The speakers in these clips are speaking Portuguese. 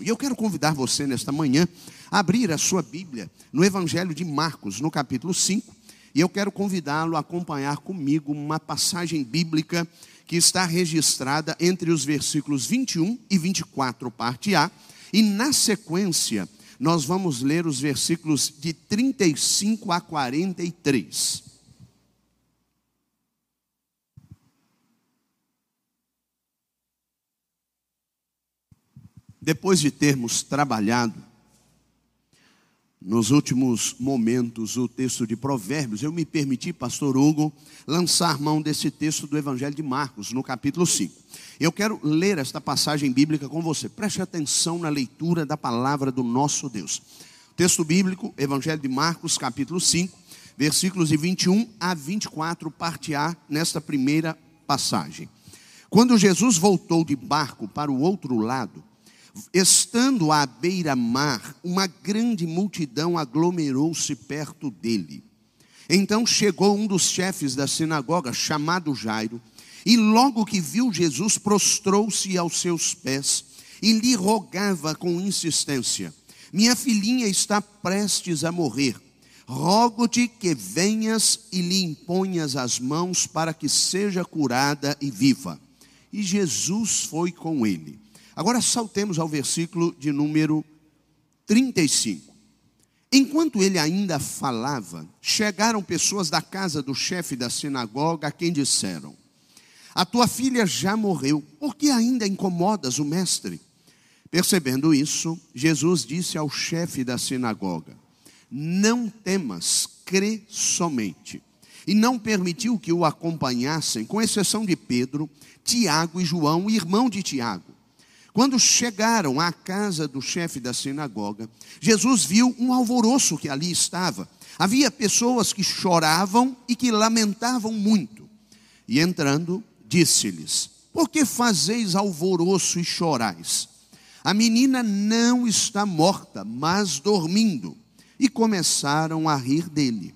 E eu quero convidar você nesta manhã a abrir a sua Bíblia no Evangelho de Marcos, no capítulo 5, e eu quero convidá-lo a acompanhar comigo uma passagem bíblica que está registrada entre os versículos 21 e 24, parte A, e na sequência nós vamos ler os versículos de 35 a 43. Depois de termos trabalhado nos últimos momentos o texto de Provérbios, eu me permiti, pastor Hugo, lançar mão desse texto do Evangelho de Marcos, no capítulo 5. Eu quero ler esta passagem bíblica com você. Preste atenção na leitura da palavra do nosso Deus. Texto bíblico, Evangelho de Marcos, capítulo 5, versículos de 21 a 24, parte A, nesta primeira passagem. Quando Jesus voltou de barco para o outro lado, Estando à beira-mar, uma grande multidão aglomerou-se perto dele. Então chegou um dos chefes da sinagoga, chamado Jairo, e logo que viu Jesus, prostrou-se aos seus pés e lhe rogava com insistência: Minha filhinha está prestes a morrer. Rogo-te que venhas e lhe imponhas as mãos para que seja curada e viva. E Jesus foi com ele. Agora saltemos ao versículo de número 35. Enquanto ele ainda falava, chegaram pessoas da casa do chefe da sinagoga a quem disseram: A tua filha já morreu, por que ainda incomodas o mestre? Percebendo isso, Jesus disse ao chefe da sinagoga: Não temas, crê somente. E não permitiu que o acompanhassem, com exceção de Pedro, Tiago e João, irmão de Tiago. Quando chegaram à casa do chefe da sinagoga, Jesus viu um alvoroço que ali estava. Havia pessoas que choravam e que lamentavam muito. E entrando, disse-lhes: Por que fazeis alvoroço e chorais? A menina não está morta, mas dormindo. E começaram a rir dele.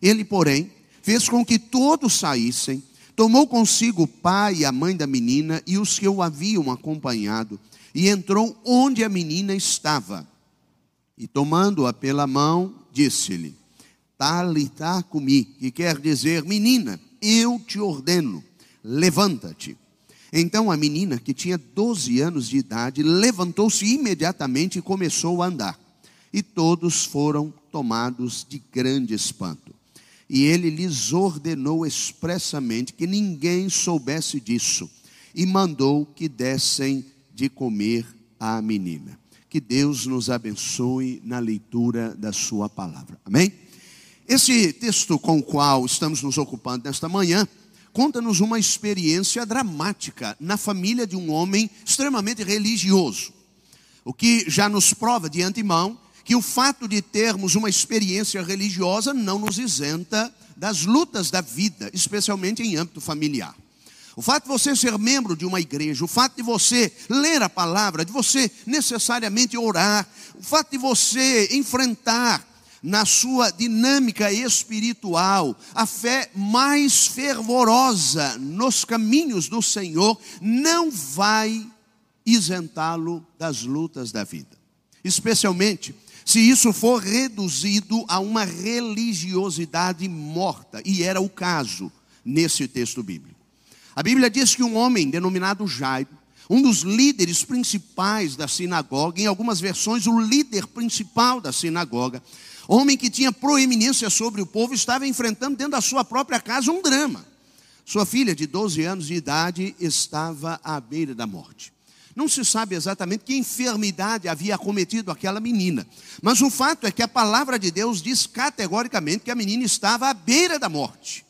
Ele, porém, fez com que todos saíssem Tomou consigo o pai e a mãe da menina e os que o haviam acompanhado, e entrou onde a menina estava. E tomando-a pela mão, disse-lhe: Talita comi, que quer dizer, menina, eu te ordeno, levanta-te. Então a menina, que tinha 12 anos de idade, levantou-se imediatamente e começou a andar. E todos foram tomados de grande espanto. E ele lhes ordenou expressamente que ninguém soubesse disso, e mandou que dessem de comer à menina. Que Deus nos abençoe na leitura da Sua palavra. Amém? Esse texto com o qual estamos nos ocupando nesta manhã conta-nos uma experiência dramática na família de um homem extremamente religioso. O que já nos prova de antemão que o fato de termos uma experiência religiosa não nos isenta das lutas da vida, especialmente em âmbito familiar. O fato de você ser membro de uma igreja, o fato de você ler a palavra, de você necessariamente orar, o fato de você enfrentar na sua dinâmica espiritual a fé mais fervorosa nos caminhos do Senhor, não vai isentá-lo das lutas da vida. Especialmente se isso for reduzido a uma religiosidade morta, e era o caso nesse texto bíblico. A Bíblia diz que um homem denominado Jairo, um dos líderes principais da sinagoga, em algumas versões, o líder principal da sinagoga, homem que tinha proeminência sobre o povo, estava enfrentando dentro da sua própria casa um drama. Sua filha, de 12 anos de idade, estava à beira da morte. Não se sabe exatamente que enfermidade havia acometido aquela menina, mas o fato é que a palavra de Deus diz categoricamente que a menina estava à beira da morte.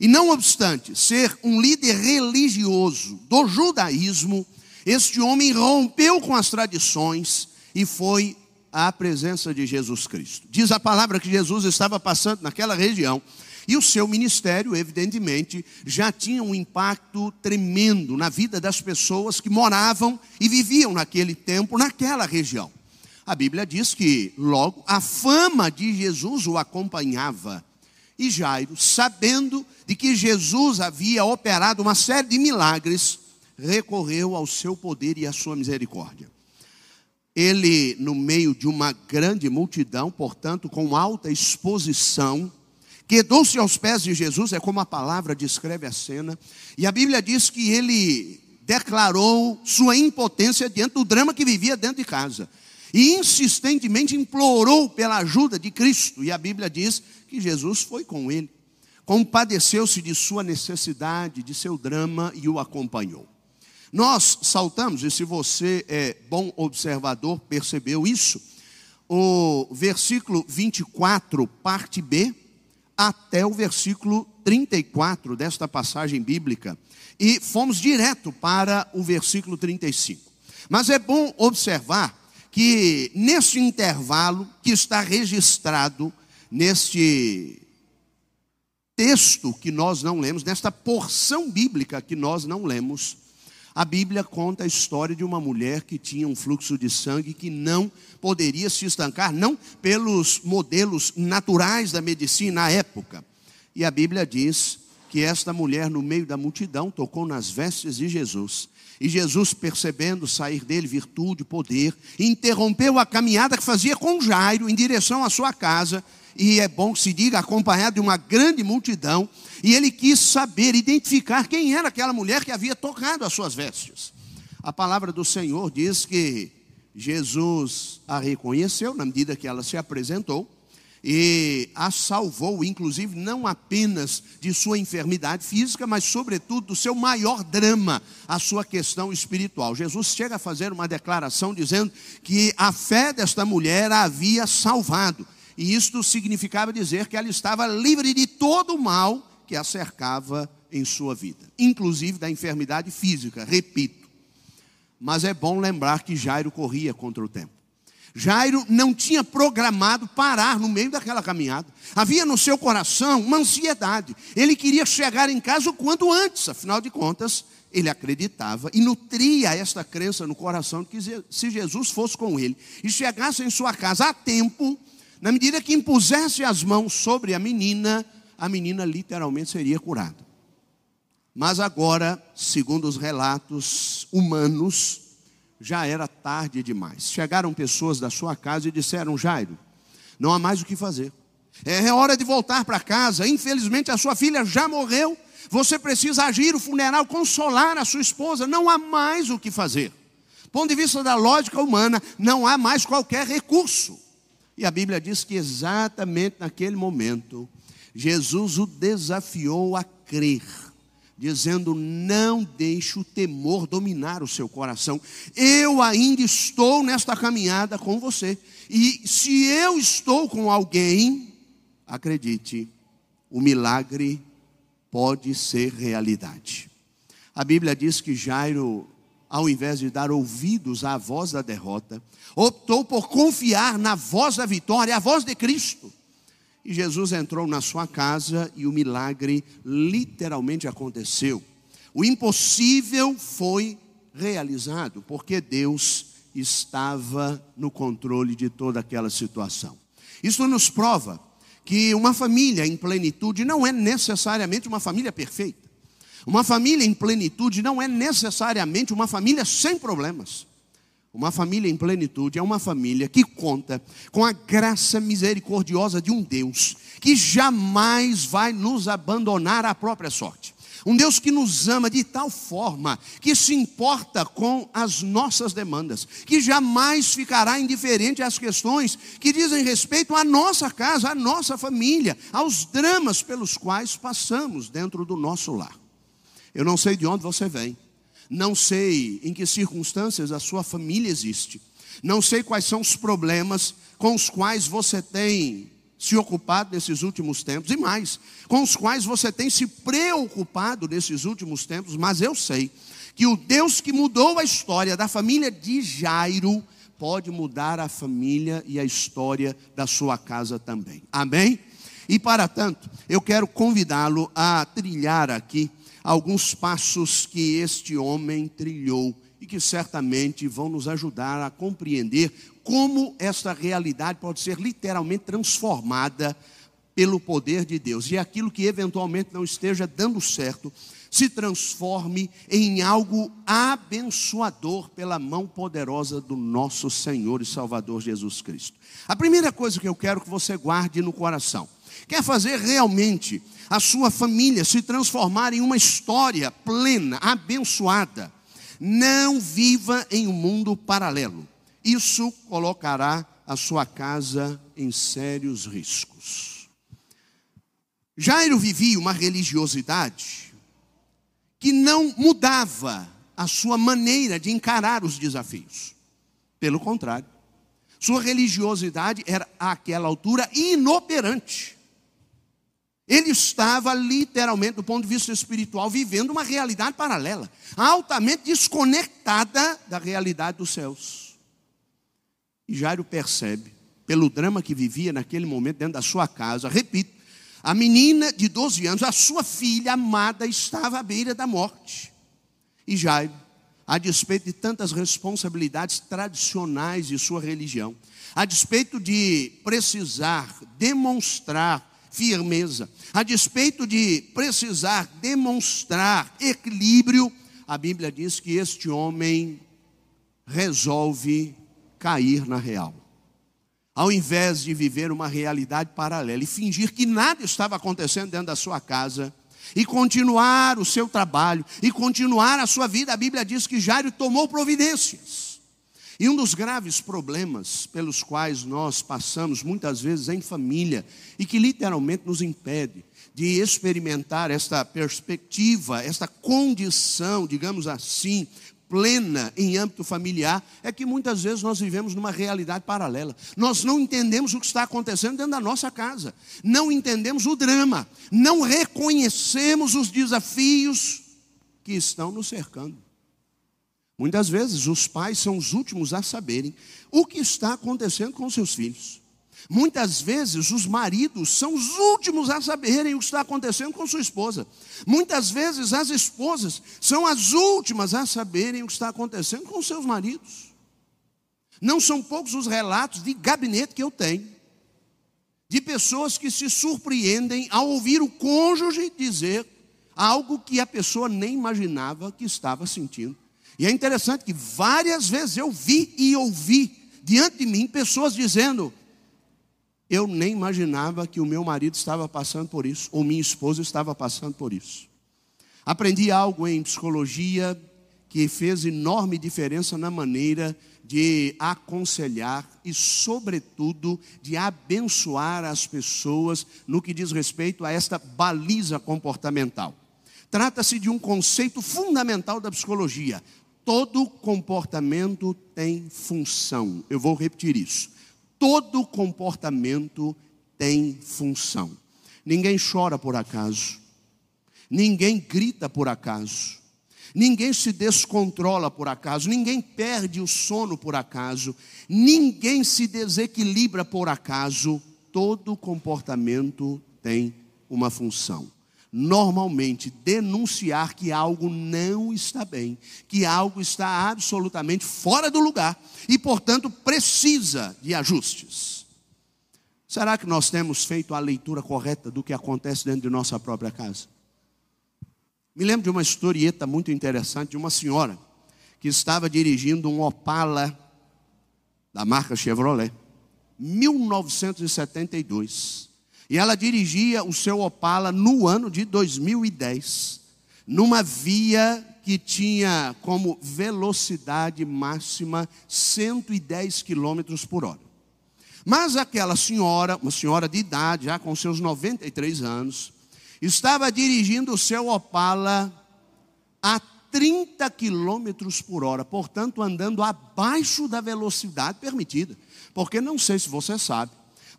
E não obstante ser um líder religioso do judaísmo, este homem rompeu com as tradições e foi à presença de Jesus Cristo. Diz a palavra que Jesus estava passando naquela região e o seu ministério, evidentemente, já tinha um impacto tremendo na vida das pessoas que moravam e viviam naquele tempo, naquela região. A Bíblia diz que logo a fama de Jesus o acompanhava. E Jairo, sabendo de que Jesus havia operado uma série de milagres, recorreu ao seu poder e à sua misericórdia. ele, no meio de uma grande multidão, portanto, com alta exposição, quedou-se aos pés de Jesus, é como a palavra descreve a cena, e a Bíblia diz que ele declarou sua impotência diante do drama que vivia dentro de casa. E insistentemente implorou pela ajuda de Cristo. E a Bíblia diz que Jesus foi com ele. Compadeceu-se de sua necessidade, de seu drama e o acompanhou. Nós saltamos, e se você é bom observador, percebeu isso, o versículo 24, parte B, até o versículo 34 desta passagem bíblica e fomos direto para o versículo 35. Mas é bom observar que nesse intervalo que está registrado neste texto que nós não lemos, nesta porção bíblica que nós não lemos, a Bíblia conta a história de uma mulher que tinha um fluxo de sangue que não poderia se estancar, não pelos modelos naturais da medicina à época. E a Bíblia diz que esta mulher, no meio da multidão, tocou nas vestes de Jesus. E Jesus, percebendo sair dele virtude, poder, interrompeu a caminhada que fazia com Jairo em direção à sua casa. E é bom que se diga, acompanhado de uma grande multidão. E ele quis saber, identificar quem era aquela mulher que havia tocado as suas vestes. A palavra do Senhor diz que Jesus a reconheceu na medida que ela se apresentou e a salvou, inclusive, não apenas de sua enfermidade física, mas, sobretudo, do seu maior drama, a sua questão espiritual. Jesus chega a fazer uma declaração dizendo que a fé desta mulher a havia salvado, e isto significava dizer que ela estava livre de todo o mal que a cercava em sua vida, inclusive da enfermidade física, repito. Mas é bom lembrar que Jairo corria contra o tempo. Jairo não tinha programado parar no meio daquela caminhada. Havia no seu coração uma ansiedade. Ele queria chegar em casa o quanto antes, afinal de contas, ele acreditava e nutria esta crença no coração de que se Jesus fosse com ele e chegasse em sua casa a tempo, na medida que impusesse as mãos sobre a menina, a menina literalmente seria curada. Mas agora, segundo os relatos humanos, já era tarde demais. Chegaram pessoas da sua casa e disseram: Jairo, não há mais o que fazer. É hora de voltar para casa. Infelizmente, a sua filha já morreu. Você precisa agir o funeral, consolar a sua esposa. Não há mais o que fazer. Do ponto de vista da lógica humana, não há mais qualquer recurso. E a Bíblia diz que exatamente naquele momento, Jesus o desafiou a crer dizendo: Não deixe o temor dominar o seu coração. Eu ainda estou nesta caminhada com você. E se eu estou com alguém, acredite, o milagre pode ser realidade. A Bíblia diz que Jairo, ao invés de dar ouvidos à voz da derrota, optou por confiar na voz da vitória, a voz de Cristo. E Jesus entrou na sua casa e o milagre literalmente aconteceu. O impossível foi realizado, porque Deus estava no controle de toda aquela situação. Isso nos prova que uma família em plenitude não é necessariamente uma família perfeita. Uma família em plenitude não é necessariamente uma família sem problemas. Uma família em plenitude é uma família que conta com a graça misericordiosa de um Deus que jamais vai nos abandonar à própria sorte. Um Deus que nos ama de tal forma que se importa com as nossas demandas, que jamais ficará indiferente às questões que dizem respeito à nossa casa, à nossa família, aos dramas pelos quais passamos dentro do nosso lar. Eu não sei de onde você vem, não sei em que circunstâncias a sua família existe. Não sei quais são os problemas com os quais você tem se ocupado nesses últimos tempos e mais, com os quais você tem se preocupado nesses últimos tempos, mas eu sei que o Deus que mudou a história da família de Jairo pode mudar a família e a história da sua casa também. Amém? E para tanto, eu quero convidá-lo a trilhar aqui alguns passos que este homem trilhou e que certamente vão nos ajudar a compreender como esta realidade pode ser literalmente transformada pelo poder de Deus. E aquilo que eventualmente não esteja dando certo, se transforme em algo abençoador pela mão poderosa do nosso Senhor e Salvador Jesus Cristo. A primeira coisa que eu quero que você guarde no coração: quer fazer realmente a sua família se transformar em uma história plena, abençoada. Não viva em um mundo paralelo. Isso colocará a sua casa em sérios riscos. Jairo vivia uma religiosidade que não mudava a sua maneira de encarar os desafios. Pelo contrário, sua religiosidade era, àquela altura, inoperante. Ele estava literalmente, do ponto de vista espiritual, vivendo uma realidade paralela, altamente desconectada da realidade dos céus. E Jairo percebe, pelo drama que vivia naquele momento dentro da sua casa, repito, a menina de 12 anos, a sua filha amada, estava à beira da morte. E Jairo, a despeito de tantas responsabilidades tradicionais de sua religião, a despeito de precisar demonstrar firmeza, a despeito de precisar demonstrar equilíbrio, a Bíblia diz que este homem resolve cair na real ao invés de viver uma realidade paralela e fingir que nada estava acontecendo dentro da sua casa, e continuar o seu trabalho, e continuar a sua vida, a Bíblia diz que Jairo tomou providências. E um dos graves problemas pelos quais nós passamos muitas vezes em família, e que literalmente nos impede de experimentar esta perspectiva, esta condição, digamos assim, plena em âmbito familiar é que muitas vezes nós vivemos numa realidade paralela. Nós não entendemos o que está acontecendo dentro da nossa casa, não entendemos o drama, não reconhecemos os desafios que estão nos cercando. Muitas vezes os pais são os últimos a saberem o que está acontecendo com seus filhos. Muitas vezes os maridos são os últimos a saberem o que está acontecendo com sua esposa. Muitas vezes as esposas são as últimas a saberem o que está acontecendo com seus maridos. Não são poucos os relatos de gabinete que eu tenho, de pessoas que se surpreendem ao ouvir o cônjuge dizer algo que a pessoa nem imaginava que estava sentindo. E é interessante que várias vezes eu vi e ouvi diante de mim pessoas dizendo: eu nem imaginava que o meu marido estava passando por isso, ou minha esposa estava passando por isso. Aprendi algo em psicologia que fez enorme diferença na maneira de aconselhar e, sobretudo, de abençoar as pessoas no que diz respeito a esta baliza comportamental. Trata-se de um conceito fundamental da psicologia. Todo comportamento tem função. Eu vou repetir isso todo comportamento tem função. Ninguém chora por acaso, ninguém grita por acaso, ninguém se descontrola por acaso, ninguém perde o sono por acaso, ninguém se desequilibra por acaso. Todo comportamento tem uma função normalmente denunciar que algo não está bem, que algo está absolutamente fora do lugar e, portanto, precisa de ajustes. Será que nós temos feito a leitura correta do que acontece dentro de nossa própria casa? Me lembro de uma historieta muito interessante de uma senhora que estava dirigindo um Opala da marca Chevrolet, 1972. E ela dirigia o seu Opala no ano de 2010, numa via que tinha como velocidade máxima 110 quilômetros por hora. Mas aquela senhora, uma senhora de idade, já com seus 93 anos, estava dirigindo o seu Opala a 30 quilômetros por hora, portanto, andando abaixo da velocidade permitida. Porque não sei se você sabe,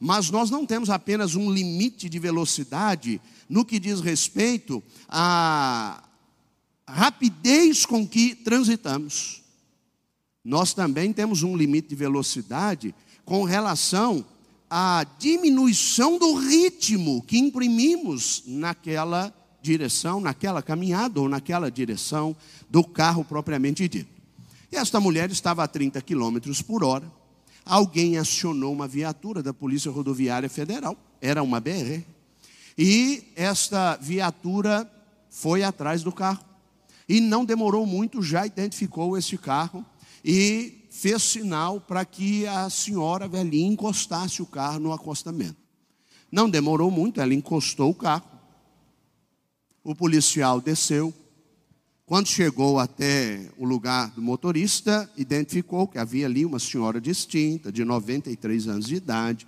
mas nós não temos apenas um limite de velocidade no que diz respeito à rapidez com que transitamos. Nós também temos um limite de velocidade com relação à diminuição do ritmo que imprimimos naquela direção, naquela caminhada ou naquela direção do carro propriamente dito. E esta mulher estava a 30 quilômetros por hora alguém acionou uma viatura da Polícia Rodoviária Federal, era uma BR, e esta viatura foi atrás do carro. E não demorou muito, já identificou esse carro e fez sinal para que a senhora velhinha encostasse o carro no acostamento. Não demorou muito, ela encostou o carro. O policial desceu. Quando chegou até o lugar do motorista, identificou que havia ali uma senhora distinta, de 93 anos de idade.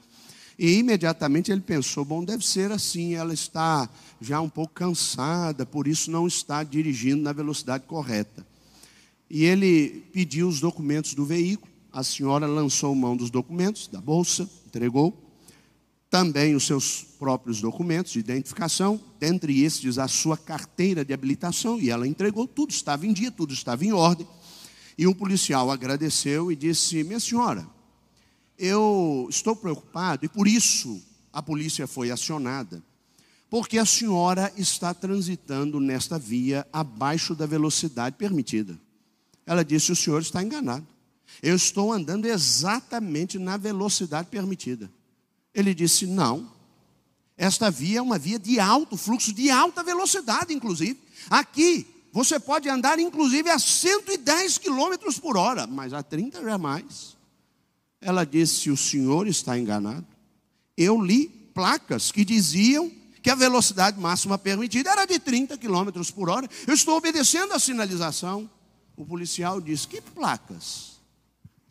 E imediatamente ele pensou: bom, deve ser assim, ela está já um pouco cansada, por isso não está dirigindo na velocidade correta. E ele pediu os documentos do veículo. A senhora lançou mão dos documentos, da bolsa, entregou. Também os seus próprios documentos de identificação, dentre esses a sua carteira de habilitação, e ela entregou, tudo estava em dia, tudo estava em ordem. E um policial agradeceu e disse: Minha senhora, eu estou preocupado e por isso a polícia foi acionada, porque a senhora está transitando nesta via abaixo da velocidade permitida. Ela disse: O senhor está enganado. Eu estou andando exatamente na velocidade permitida. Ele disse: Não. Esta via é uma via de alto fluxo, de alta velocidade, inclusive. Aqui você pode andar, inclusive, a 110 quilômetros por hora, mas a 30 jamais. Ela disse: O senhor está enganado. Eu li placas que diziam que a velocidade máxima permitida era de 30 quilômetros por hora. Eu estou obedecendo a sinalização. O policial disse: Que placas?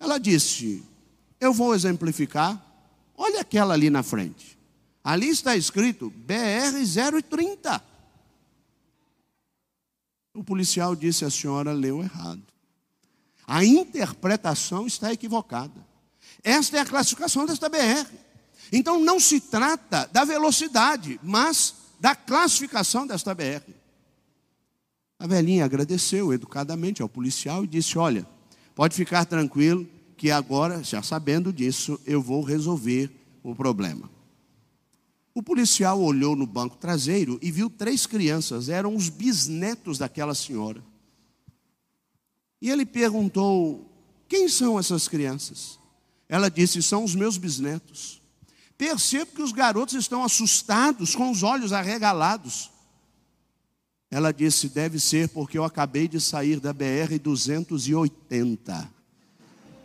Ela disse: Eu vou exemplificar. Olha aquela ali na frente. Ali está escrito BR 030. O policial disse: A senhora leu errado. A interpretação está equivocada. Esta é a classificação desta BR. Então não se trata da velocidade, mas da classificação desta BR. A velhinha agradeceu educadamente ao policial e disse: Olha, pode ficar tranquilo, que agora, já sabendo disso, eu vou resolver o problema. O policial olhou no banco traseiro e viu três crianças, eram os bisnetos daquela senhora. E ele perguntou: Quem são essas crianças? Ela disse: São os meus bisnetos. Percebo que os garotos estão assustados, com os olhos arregalados. Ela disse: Deve ser porque eu acabei de sair da BR 280.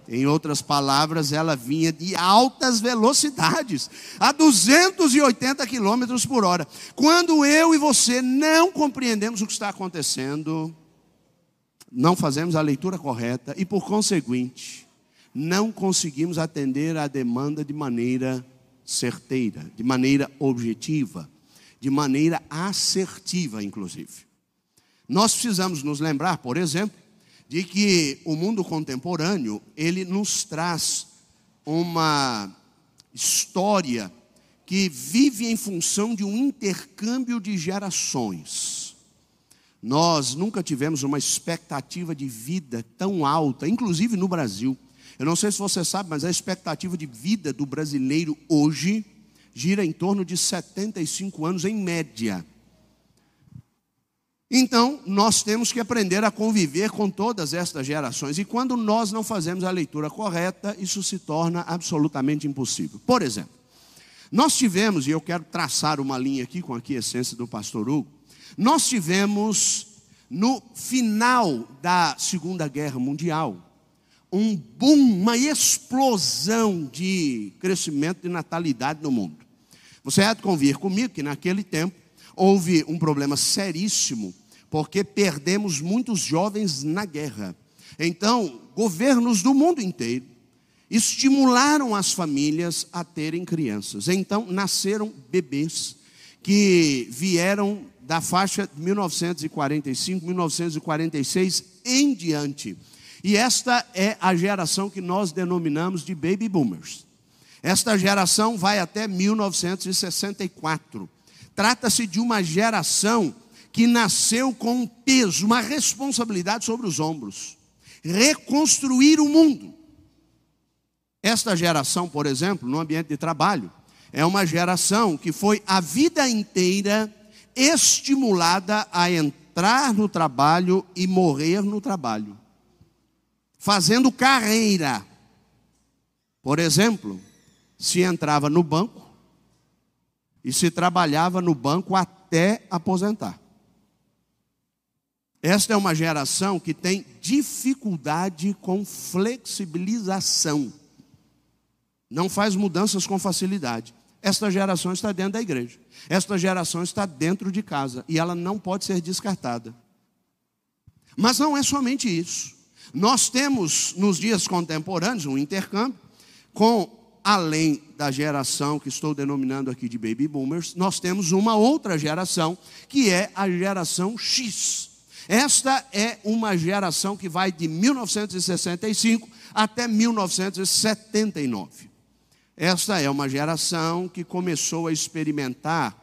Em outras palavras, ela vinha de altas velocidades, a 280 quilômetros por hora. Quando eu e você não compreendemos o que está acontecendo, não fazemos a leitura correta e, por conseguinte, não conseguimos atender à demanda de maneira certeira, de maneira objetiva de maneira assertiva, inclusive. Nós precisamos nos lembrar, por exemplo, de que o mundo contemporâneo, ele nos traz uma história que vive em função de um intercâmbio de gerações. Nós nunca tivemos uma expectativa de vida tão alta, inclusive no Brasil. Eu não sei se você sabe, mas a expectativa de vida do brasileiro hoje gira em torno de 75 anos em média. Então, nós temos que aprender a conviver com todas estas gerações. E quando nós não fazemos a leitura correta, isso se torna absolutamente impossível. Por exemplo, nós tivemos, e eu quero traçar uma linha aqui com a essência do pastor Hugo, nós tivemos no final da Segunda Guerra Mundial um boom, uma explosão de crescimento de natalidade no mundo. Você há de convir comigo que naquele tempo houve um problema seríssimo, porque perdemos muitos jovens na guerra. Então, governos do mundo inteiro estimularam as famílias a terem crianças. Então, nasceram bebês que vieram da faixa de 1945, 1946 em diante. E esta é a geração que nós denominamos de baby boomers. Esta geração vai até 1964. Trata-se de uma geração que nasceu com um peso, uma responsabilidade sobre os ombros. Reconstruir o mundo. Esta geração, por exemplo, no ambiente de trabalho, é uma geração que foi a vida inteira estimulada a entrar no trabalho e morrer no trabalho, fazendo carreira. Por exemplo, se entrava no banco e se trabalhava no banco até aposentar. Esta é uma geração que tem dificuldade com flexibilização. Não faz mudanças com facilidade. Esta geração está dentro da igreja. Esta geração está dentro de casa e ela não pode ser descartada. Mas não é somente isso. Nós temos nos dias contemporâneos um intercâmbio com além da geração que estou denominando aqui de baby boomers, nós temos uma outra geração que é a geração X. Esta é uma geração que vai de 1965 até 1979. Esta é uma geração que começou a experimentar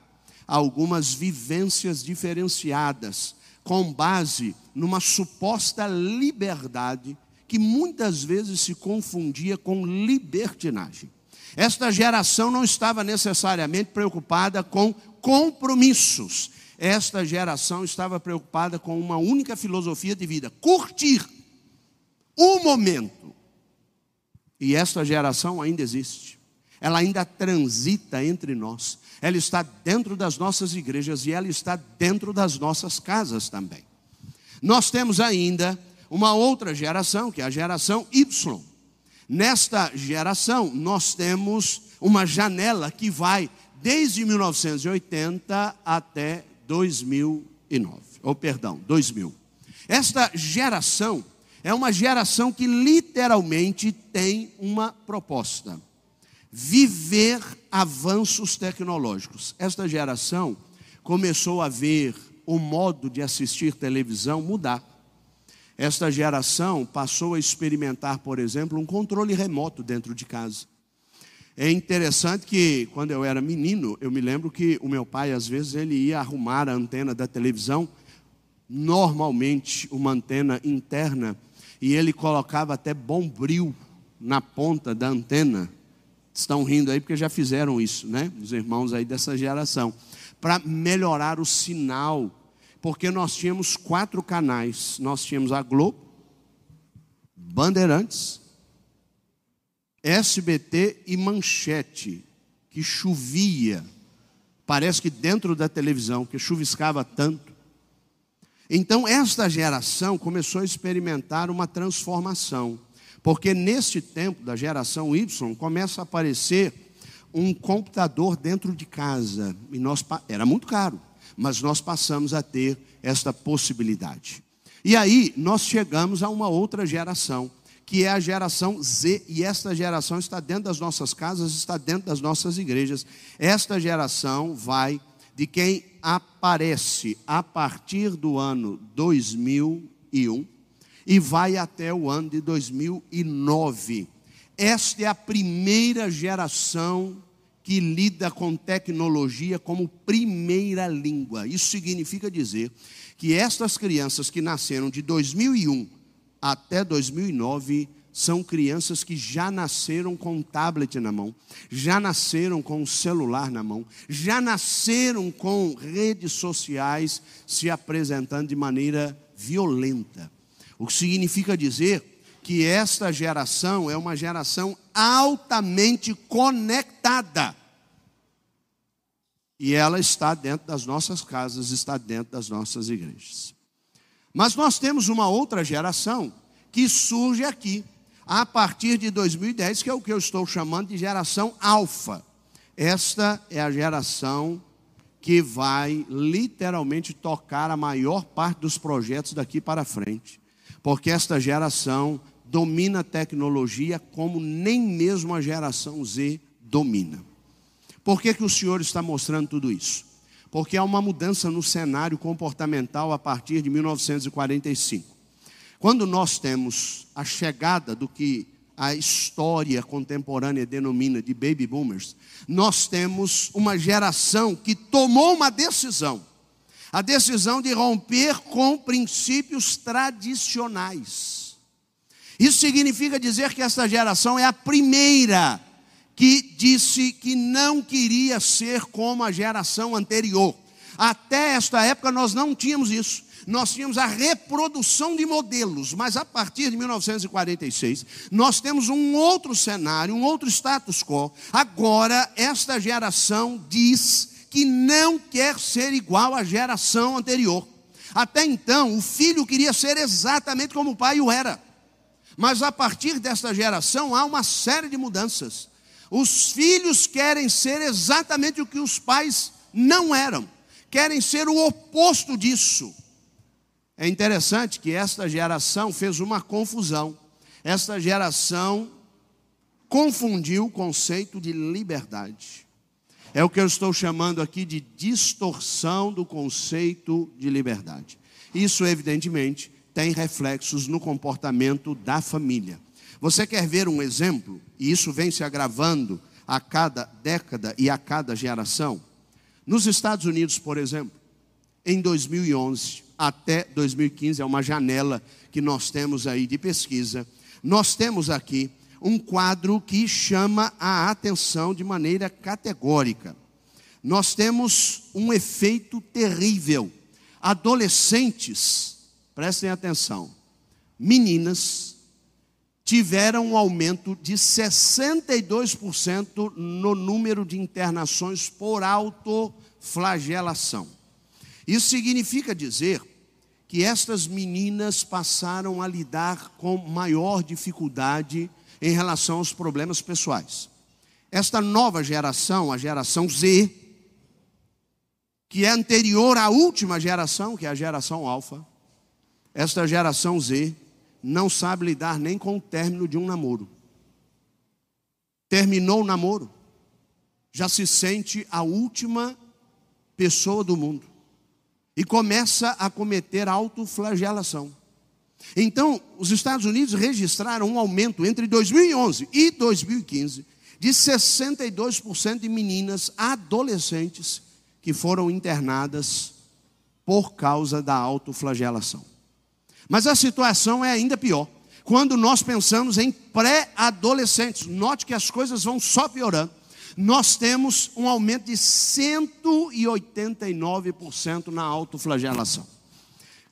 algumas vivências diferenciadas, com base numa suposta liberdade que muitas vezes se confundia com libertinagem. Esta geração não estava necessariamente preocupada com compromissos, esta geração estava preocupada com uma única filosofia de vida: curtir o momento. E esta geração ainda existe, ela ainda transita entre nós, ela está dentro das nossas igrejas e ela está dentro das nossas casas também. Nós temos ainda uma outra geração, que é a geração Y. Nesta geração, nós temos uma janela que vai desde 1980 até 2009, ou perdão, 2000. Esta geração é uma geração que literalmente tem uma proposta: viver avanços tecnológicos. Esta geração começou a ver o modo de assistir televisão mudar. Esta geração passou a experimentar, por exemplo, um controle remoto dentro de casa. É interessante que quando eu era menino, eu me lembro que o meu pai às vezes ele ia arrumar a antena da televisão, normalmente uma antena interna, e ele colocava até bombril na ponta da antena. Estão rindo aí porque já fizeram isso, né? Os irmãos aí dessa geração, para melhorar o sinal, porque nós tínhamos quatro canais. Nós tínhamos a Globo, Bandeirantes, SBT e Manchete, que chovia, parece que dentro da televisão, que chuviscava tanto. Então, esta geração começou a experimentar uma transformação, porque neste tempo da geração Y começa a aparecer um computador dentro de casa, e nós era muito caro, mas nós passamos a ter esta possibilidade. E aí nós chegamos a uma outra geração, que é a geração Z, e esta geração está dentro das nossas casas, está dentro das nossas igrejas. Esta geração vai de quem aparece a partir do ano 2001 e vai até o ano de 2009. Esta é a primeira geração que lida com tecnologia como primeira língua. Isso significa dizer que estas crianças que nasceram de 2001 até 2009 são crianças que já nasceram com um tablet na mão, já nasceram com um celular na mão, já nasceram com redes sociais se apresentando de maneira violenta. O que significa dizer que esta geração é uma geração altamente conectada. E ela está dentro das nossas casas, está dentro das nossas igrejas. Mas nós temos uma outra geração que surge aqui, a partir de 2010, que é o que eu estou chamando de geração alfa. Esta é a geração que vai literalmente tocar a maior parte dos projetos daqui para frente. Porque esta geração domina a tecnologia como nem mesmo a geração Z domina. Por que, que o Senhor está mostrando tudo isso? Porque há uma mudança no cenário comportamental a partir de 1945. Quando nós temos a chegada do que a história contemporânea denomina de baby boomers, nós temos uma geração que tomou uma decisão, a decisão de romper com princípios tradicionais. Isso significa dizer que essa geração é a primeira que disse que não queria ser como a geração anterior. Até esta época nós não tínhamos isso. Nós tínhamos a reprodução de modelos, mas a partir de 1946 nós temos um outro cenário, um outro status quo. Agora, esta geração diz que não quer ser igual à geração anterior. Até então, o filho queria ser exatamente como o pai o era. Mas a partir desta geração há uma série de mudanças. Os filhos querem ser exatamente o que os pais não eram, querem ser o oposto disso. É interessante que esta geração fez uma confusão. Esta geração confundiu o conceito de liberdade. É o que eu estou chamando aqui de distorção do conceito de liberdade. Isso, evidentemente, tem reflexos no comportamento da família. Você quer ver um exemplo? E isso vem se agravando a cada década e a cada geração. Nos Estados Unidos, por exemplo, em 2011 até 2015, é uma janela que nós temos aí de pesquisa. Nós temos aqui um quadro que chama a atenção de maneira categórica. Nós temos um efeito terrível. Adolescentes prestem atenção, meninas tiveram um aumento de 62% no número de internações por autoflagelação. Isso significa dizer que estas meninas passaram a lidar com maior dificuldade em relação aos problemas pessoais. Esta nova geração, a geração Z, que é anterior à última geração, que é a geração alfa, esta geração Z não sabe lidar nem com o término de um namoro. Terminou o namoro, já se sente a última pessoa do mundo e começa a cometer autoflagelação. Então, os Estados Unidos registraram um aumento entre 2011 e 2015 de 62% de meninas adolescentes que foram internadas por causa da autoflagelação. Mas a situação é ainda pior. Quando nós pensamos em pré-adolescentes, note que as coisas vão só piorando. Nós temos um aumento de 189% na autoflagelação.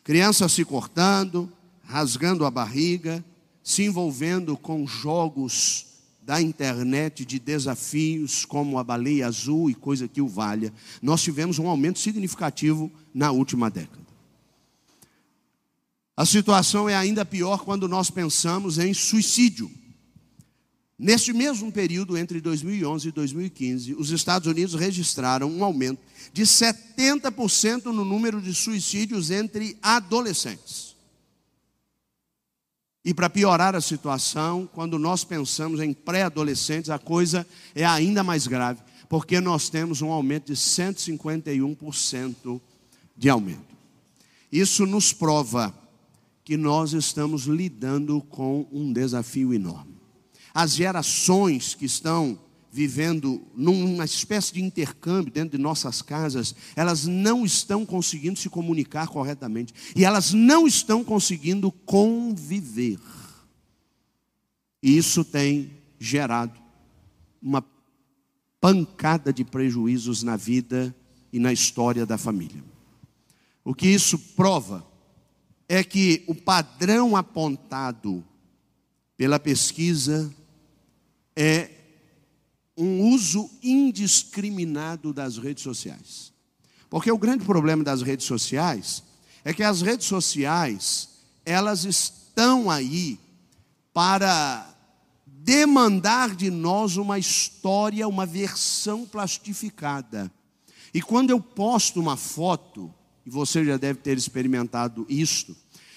Crianças se cortando, rasgando a barriga, se envolvendo com jogos da internet de desafios como a baleia azul e coisa que o valha. Nós tivemos um aumento significativo na última década. A situação é ainda pior quando nós pensamos em suicídio. Neste mesmo período, entre 2011 e 2015, os Estados Unidos registraram um aumento de 70% no número de suicídios entre adolescentes. E para piorar a situação, quando nós pensamos em pré-adolescentes, a coisa é ainda mais grave, porque nós temos um aumento de 151% de aumento. Isso nos prova que nós estamos lidando com um desafio enorme. As gerações que estão vivendo numa espécie de intercâmbio dentro de nossas casas, elas não estão conseguindo se comunicar corretamente e elas não estão conseguindo conviver. E isso tem gerado uma pancada de prejuízos na vida e na história da família. O que isso prova é que o padrão apontado pela pesquisa é um uso indiscriminado das redes sociais. Porque o grande problema das redes sociais é que as redes sociais, elas estão aí para demandar de nós uma história, uma versão plastificada. E quando eu posto uma foto, e você já deve ter experimentado isto.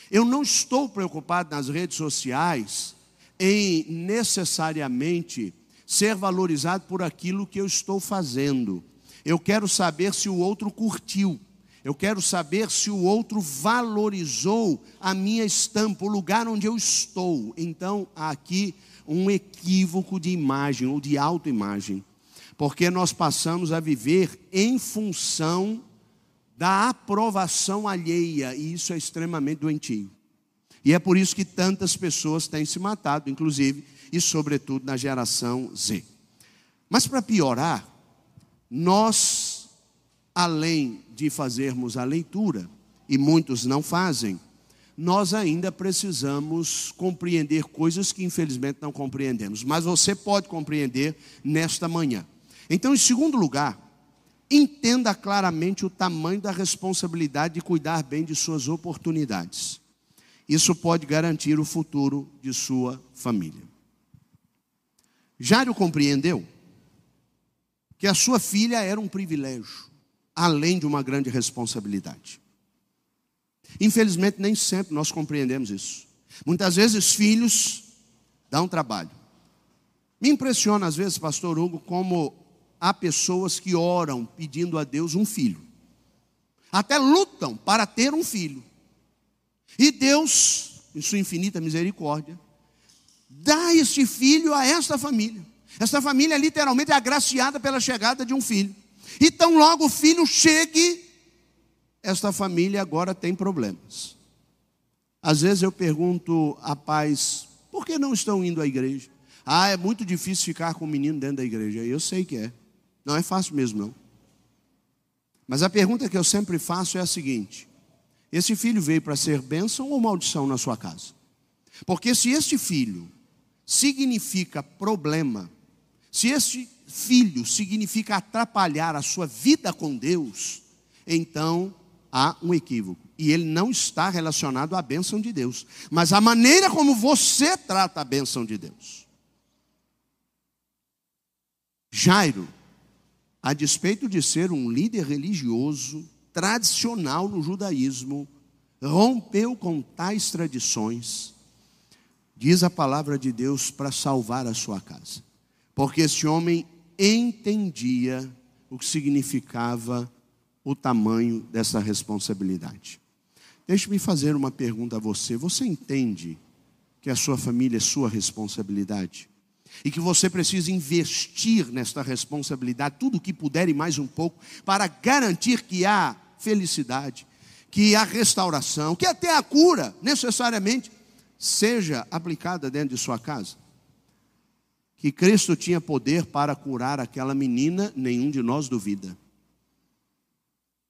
Eu não estou preocupado nas redes sociais em necessariamente ser valorizado por aquilo que eu estou fazendo. Eu quero saber se o outro curtiu. Eu quero saber se o outro valorizou a minha estampa, o lugar onde eu estou. Então, há aqui um equívoco de imagem ou de autoimagem. Porque nós passamos a viver em função da aprovação alheia, e isso é extremamente doentio. E é por isso que tantas pessoas têm se matado, inclusive, e sobretudo na geração Z. Mas para piorar, nós, além de fazermos a leitura, e muitos não fazem, nós ainda precisamos compreender coisas que infelizmente não compreendemos, mas você pode compreender nesta manhã. Então, em segundo lugar, entenda claramente o tamanho da responsabilidade de cuidar bem de suas oportunidades. Isso pode garantir o futuro de sua família. Jairo compreendeu que a sua filha era um privilégio, além de uma grande responsabilidade. Infelizmente, nem sempre nós compreendemos isso. Muitas vezes, filhos dão trabalho. Me impressiona, às vezes, Pastor Hugo, como há pessoas que oram pedindo a Deus um filho, até lutam para ter um filho, e Deus, em Sua infinita misericórdia, dá este filho a esta família. Esta família literalmente é agraciada pela chegada de um filho. E tão logo o filho chegue, esta família agora tem problemas. Às vezes eu pergunto a pais, por que não estão indo à igreja? Ah, é muito difícil ficar com o menino dentro da igreja. Eu sei que é. Não é fácil mesmo, não. Mas a pergunta que eu sempre faço é a seguinte: esse filho veio para ser bênção ou maldição na sua casa? Porque se este filho significa problema, se este filho significa atrapalhar a sua vida com Deus, então há um equívoco. E ele não está relacionado à bênção de Deus, mas à maneira como você trata a bênção de Deus. Jairo, a despeito de ser um líder religioso tradicional no judaísmo, rompeu com tais tradições, diz a palavra de Deus para salvar a sua casa porque esse homem entendia o que significava o tamanho dessa responsabilidade. Deixe-me fazer uma pergunta a você: você entende que a sua família é sua responsabilidade? E que você precisa investir nesta responsabilidade, tudo o que puder e mais um pouco, para garantir que há felicidade, que há restauração, que até a cura, necessariamente, seja aplicada dentro de sua casa? que Cristo tinha poder para curar aquela menina, nenhum de nós duvida.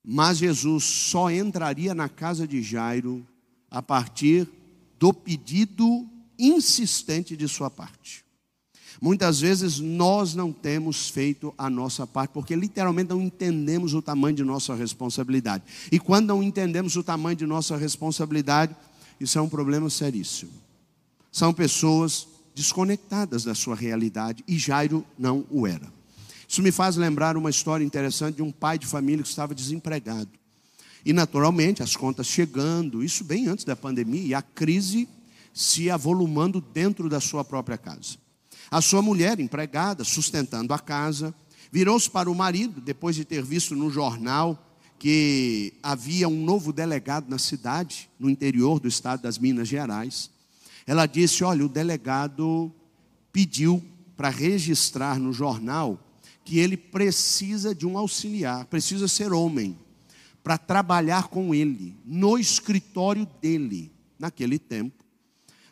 Mas Jesus só entraria na casa de Jairo a partir do pedido insistente de sua parte. Muitas vezes nós não temos feito a nossa parte, porque literalmente não entendemos o tamanho de nossa responsabilidade. E quando não entendemos o tamanho de nossa responsabilidade, isso é um problema seríssimo. São pessoas desconectadas da sua realidade, e Jairo não o era. Isso me faz lembrar uma história interessante de um pai de família que estava desempregado. E naturalmente, as contas chegando, isso bem antes da pandemia, e a crise se avolumando dentro da sua própria casa. A sua mulher, empregada, sustentando a casa, virou-se para o marido, depois de ter visto no jornal que havia um novo delegado na cidade, no interior do estado das Minas Gerais. Ela disse: Olha, o delegado pediu para registrar no jornal que ele precisa de um auxiliar, precisa ser homem, para trabalhar com ele, no escritório dele, naquele tempo.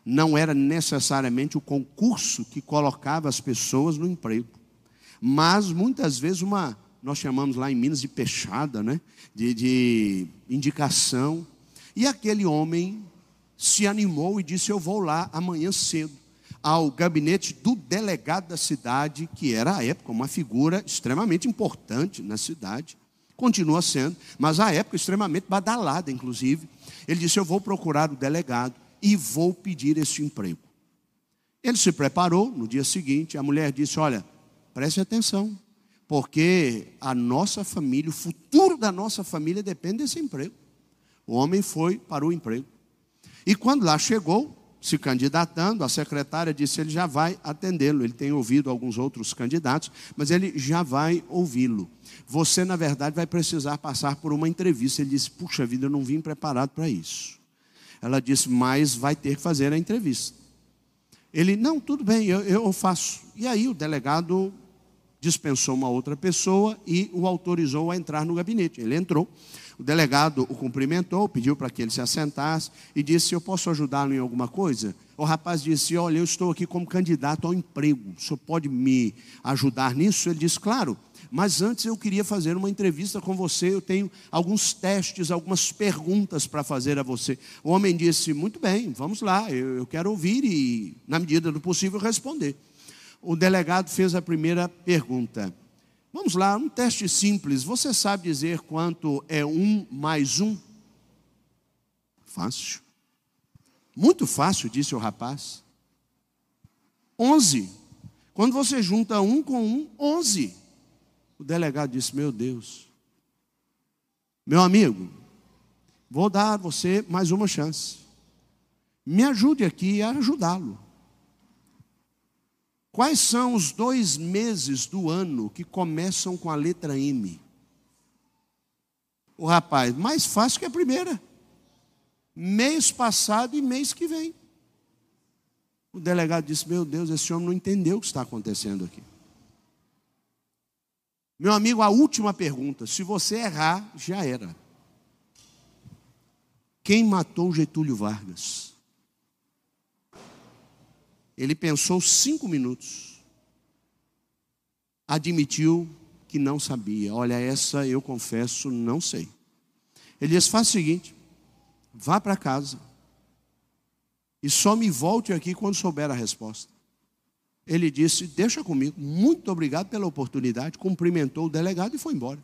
Não era necessariamente o concurso que colocava as pessoas no emprego, mas muitas vezes uma, nós chamamos lá em Minas de peixada, né? de, de indicação. E aquele homem se animou e disse: Eu vou lá amanhã cedo ao gabinete do delegado da cidade, que era à época uma figura extremamente importante na cidade, continua sendo, mas à época extremamente badalada, inclusive. Ele disse: Eu vou procurar o delegado e vou pedir esse emprego. Ele se preparou no dia seguinte, a mulher disse: Olha, preste atenção, porque a nossa família, o futuro da nossa família depende desse emprego. O homem foi para o emprego. E quando lá chegou, se candidatando, a secretária disse: ele já vai atendê-lo. Ele tem ouvido alguns outros candidatos, mas ele já vai ouvi-lo. Você, na verdade, vai precisar passar por uma entrevista. Ele disse: Puxa vida, eu não vim preparado para isso. Ela disse: Mas vai ter que fazer a entrevista. Ele: Não, tudo bem, eu, eu faço. E aí o delegado dispensou uma outra pessoa e o autorizou a entrar no gabinete. Ele entrou. O delegado o cumprimentou, pediu para que ele se assentasse e disse: Eu posso ajudá-lo em alguma coisa? O rapaz disse: Olha, eu estou aqui como candidato ao emprego, o senhor pode me ajudar nisso? Ele disse: Claro, mas antes eu queria fazer uma entrevista com você. Eu tenho alguns testes, algumas perguntas para fazer a você. O homem disse: Muito bem, vamos lá, eu, eu quero ouvir e, na medida do possível, responder. O delegado fez a primeira pergunta: Vamos lá, um teste simples. Você sabe dizer quanto é um mais um? Fácil. Muito fácil, disse o rapaz. Onze. Quando você junta um com um, onze. O delegado disse: Meu Deus, meu amigo, vou dar a você mais uma chance. Me ajude aqui a ajudá-lo. Quais são os dois meses do ano que começam com a letra M? O rapaz, mais fácil que a primeira. Mês passado e mês que vem. O delegado disse: Meu Deus, esse homem não entendeu o que está acontecendo aqui. Meu amigo, a última pergunta: se você errar, já era. Quem matou Getúlio Vargas? Ele pensou cinco minutos, admitiu que não sabia. Olha, essa eu confesso, não sei. Ele disse: faz o seguinte, vá para casa e só me volte aqui quando souber a resposta. Ele disse: Deixa comigo, muito obrigado pela oportunidade. Cumprimentou o delegado e foi embora.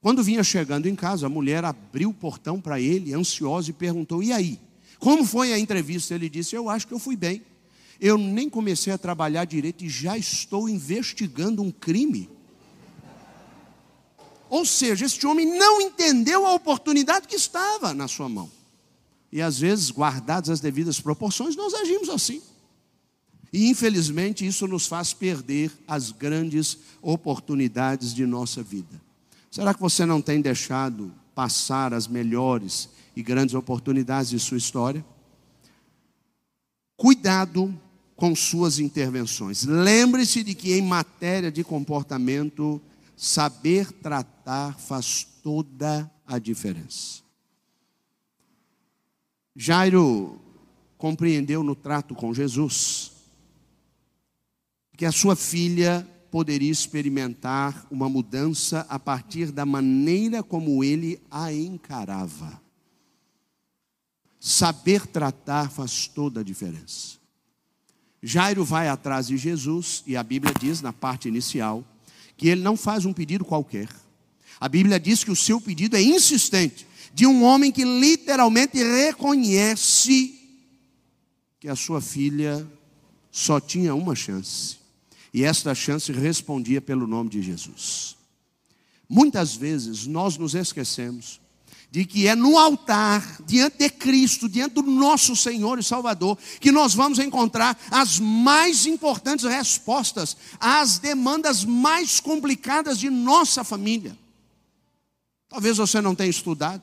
Quando vinha chegando em casa, a mulher abriu o portão para ele, ansiosa, e perguntou: E aí? Como foi a entrevista? Ele disse: Eu acho que eu fui bem. Eu nem comecei a trabalhar direito e já estou investigando um crime. Ou seja, este homem não entendeu a oportunidade que estava na sua mão. E às vezes, guardadas as devidas proporções, nós agimos assim. E infelizmente isso nos faz perder as grandes oportunidades de nossa vida. Será que você não tem deixado passar as melhores e grandes oportunidades de sua história? Cuidado com suas intervenções. Lembre-se de que em matéria de comportamento, saber tratar faz toda a diferença. Jairo compreendeu no trato com Jesus que a sua filha poderia experimentar uma mudança a partir da maneira como ele a encarava. Saber tratar faz toda a diferença. Jairo vai atrás de Jesus e a Bíblia diz na parte inicial que ele não faz um pedido qualquer. A Bíblia diz que o seu pedido é insistente, de um homem que literalmente reconhece que a sua filha só tinha uma chance. E esta chance respondia pelo nome de Jesus. Muitas vezes nós nos esquecemos de que é no altar, diante de Cristo, diante do nosso Senhor e Salvador, que nós vamos encontrar as mais importantes respostas às demandas mais complicadas de nossa família. Talvez você não tenha estudado,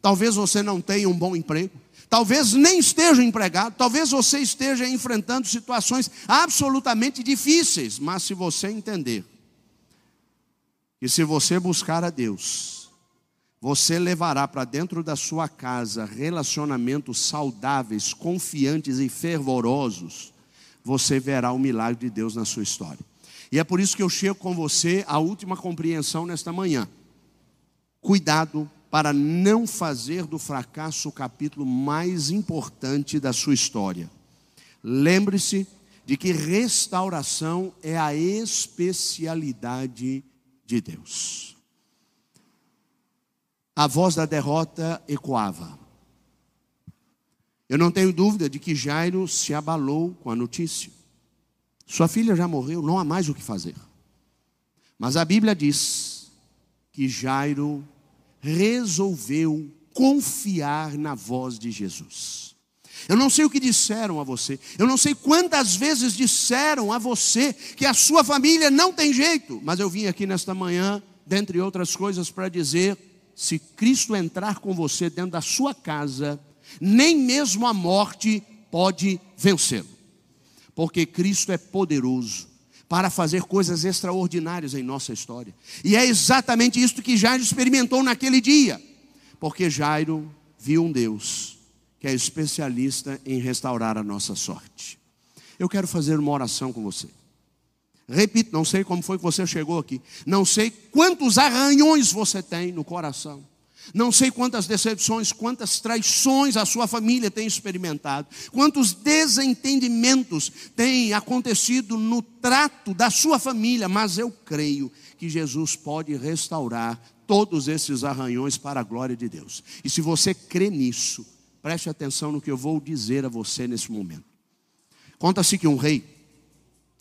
talvez você não tenha um bom emprego, talvez nem esteja empregado, talvez você esteja enfrentando situações absolutamente difíceis, mas se você entender que se você buscar a Deus, você levará para dentro da sua casa relacionamentos saudáveis, confiantes e fervorosos, você verá o milagre de Deus na sua história. E é por isso que eu chego com você a última compreensão nesta manhã. Cuidado para não fazer do fracasso o capítulo mais importante da sua história. Lembre-se de que restauração é a especialidade de Deus a voz da derrota ecoava. Eu não tenho dúvida de que Jairo se abalou com a notícia. Sua filha já morreu, não há mais o que fazer. Mas a Bíblia diz que Jairo resolveu confiar na voz de Jesus. Eu não sei o que disseram a você, eu não sei quantas vezes disseram a você que a sua família não tem jeito, mas eu vim aqui nesta manhã, dentre outras coisas, para dizer se Cristo entrar com você dentro da sua casa, nem mesmo a morte pode vencê-lo. Porque Cristo é poderoso para fazer coisas extraordinárias em nossa história. E é exatamente isso que Jairo experimentou naquele dia. Porque Jairo viu um Deus que é especialista em restaurar a nossa sorte. Eu quero fazer uma oração com você. Repito, não sei como foi que você chegou aqui. Não sei quantos arranhões você tem no coração. Não sei quantas decepções, quantas traições a sua família tem experimentado, quantos desentendimentos têm acontecido no trato da sua família, mas eu creio que Jesus pode restaurar todos esses arranhões para a glória de Deus. E se você crê nisso, preste atenção no que eu vou dizer a você nesse momento. Conta-se que um rei,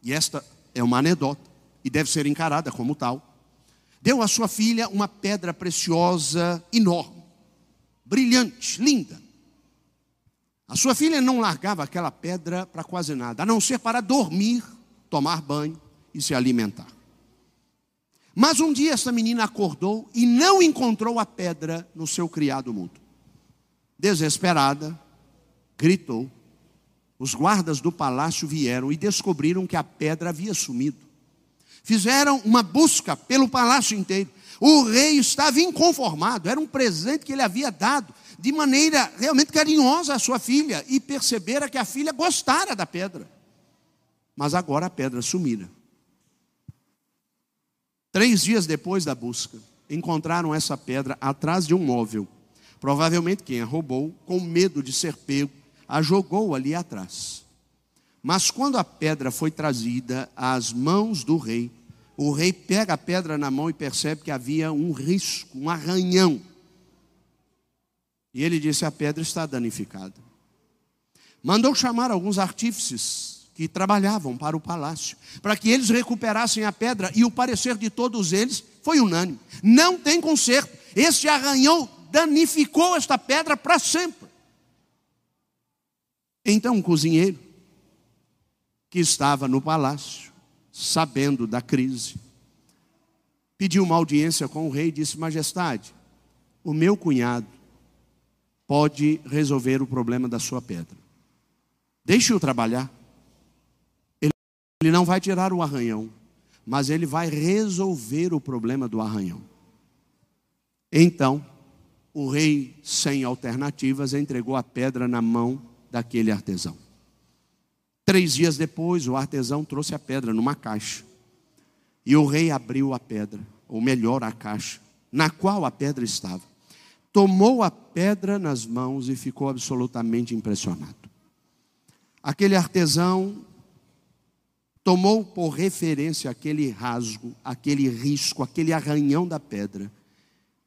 e esta é uma anedota, e deve ser encarada como tal, deu à sua filha uma pedra preciosa enorme, brilhante, linda. A sua filha não largava aquela pedra para quase nada, a não ser para dormir, tomar banho e se alimentar. Mas um dia essa menina acordou e não encontrou a pedra no seu criado mudo. Desesperada, gritou. Os guardas do palácio vieram e descobriram que a pedra havia sumido. Fizeram uma busca pelo palácio inteiro. O rei estava inconformado, era um presente que ele havia dado de maneira realmente carinhosa à sua filha e percebera que a filha gostara da pedra. Mas agora a pedra sumira. Três dias depois da busca, encontraram essa pedra atrás de um móvel. Provavelmente quem a roubou, com medo de ser pego, a jogou ali atrás. Mas quando a pedra foi trazida às mãos do rei, o rei pega a pedra na mão e percebe que havia um risco, um arranhão. E ele disse: A pedra está danificada. Mandou chamar alguns artífices que trabalhavam para o palácio, para que eles recuperassem a pedra, e o parecer de todos eles foi unânime: não tem conserto, este arranhão danificou esta pedra para sempre. Então, um cozinheiro que estava no palácio, sabendo da crise, pediu uma audiência com o rei e disse: Majestade, o meu cunhado pode resolver o problema da sua pedra. Deixe-o trabalhar. Ele, não vai tirar o arranhão, mas ele vai resolver o problema do arranhão. Então, o rei, sem alternativas, entregou a pedra na mão daquele artesão. Três dias depois, o artesão trouxe a pedra numa caixa. E o rei abriu a pedra, ou melhor, a caixa, na qual a pedra estava. Tomou a pedra nas mãos e ficou absolutamente impressionado. Aquele artesão tomou por referência aquele rasgo, aquele risco, aquele arranhão da pedra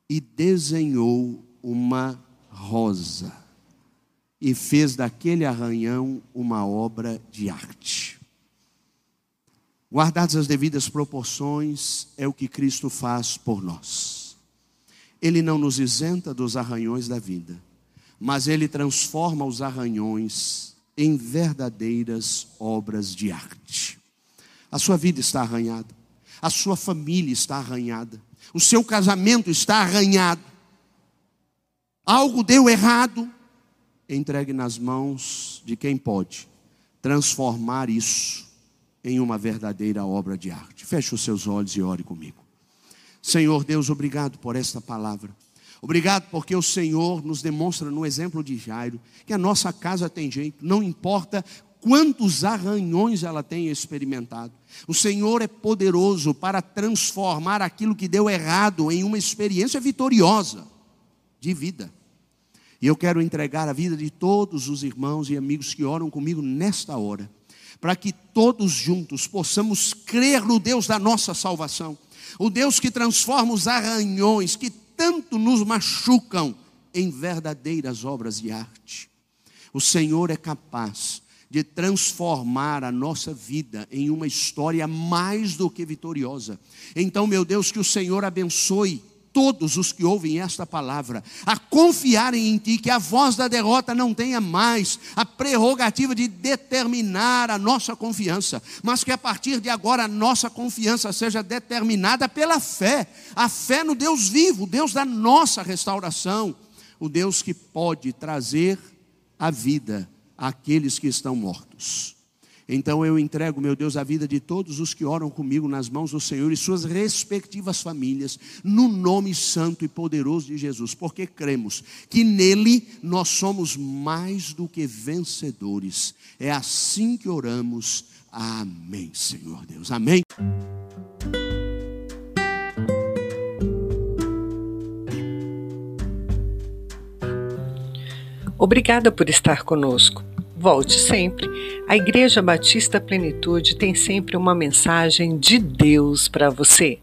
e desenhou uma rosa e fez daquele arranhão uma obra de arte. Guardadas as devidas proporções, é o que Cristo faz por nós. Ele não nos isenta dos arranhões da vida, mas ele transforma os arranhões em verdadeiras obras de arte. A sua vida está arranhada, a sua família está arranhada, o seu casamento está arranhado, algo deu errado, entregue nas mãos de quem pode transformar isso em uma verdadeira obra de arte. Feche os seus olhos e ore comigo. Senhor Deus, obrigado por esta palavra. Obrigado porque o Senhor nos demonstra no exemplo de Jairo que a nossa casa tem jeito, não importa quantos arranhões ela tenha experimentado. O Senhor é poderoso para transformar aquilo que deu errado em uma experiência vitoriosa de vida. E eu quero entregar a vida de todos os irmãos e amigos que oram comigo nesta hora, para que todos juntos possamos crer no Deus da nossa salvação, o Deus que transforma os arranhões que tanto nos machucam em verdadeiras obras de arte. O Senhor é capaz de transformar a nossa vida em uma história mais do que vitoriosa. Então, meu Deus, que o Senhor abençoe todos os que ouvem esta palavra a confiarem em Ti, que a voz da derrota não tenha mais a prerrogativa de determinar a nossa confiança, mas que a partir de agora a nossa confiança seja determinada pela fé, a fé no Deus vivo, o Deus da nossa restauração, o Deus que pode trazer a vida àqueles que estão mortos. Então eu entrego, meu Deus, a vida de todos os que oram comigo nas mãos do Senhor e suas respectivas famílias, no nome santo e poderoso de Jesus, porque cremos que nele nós somos mais do que vencedores. É assim que oramos. Amém, Senhor Deus. Amém. Obrigada por estar conosco. Volte sempre. A Igreja Batista Plenitude tem sempre uma mensagem de Deus para você.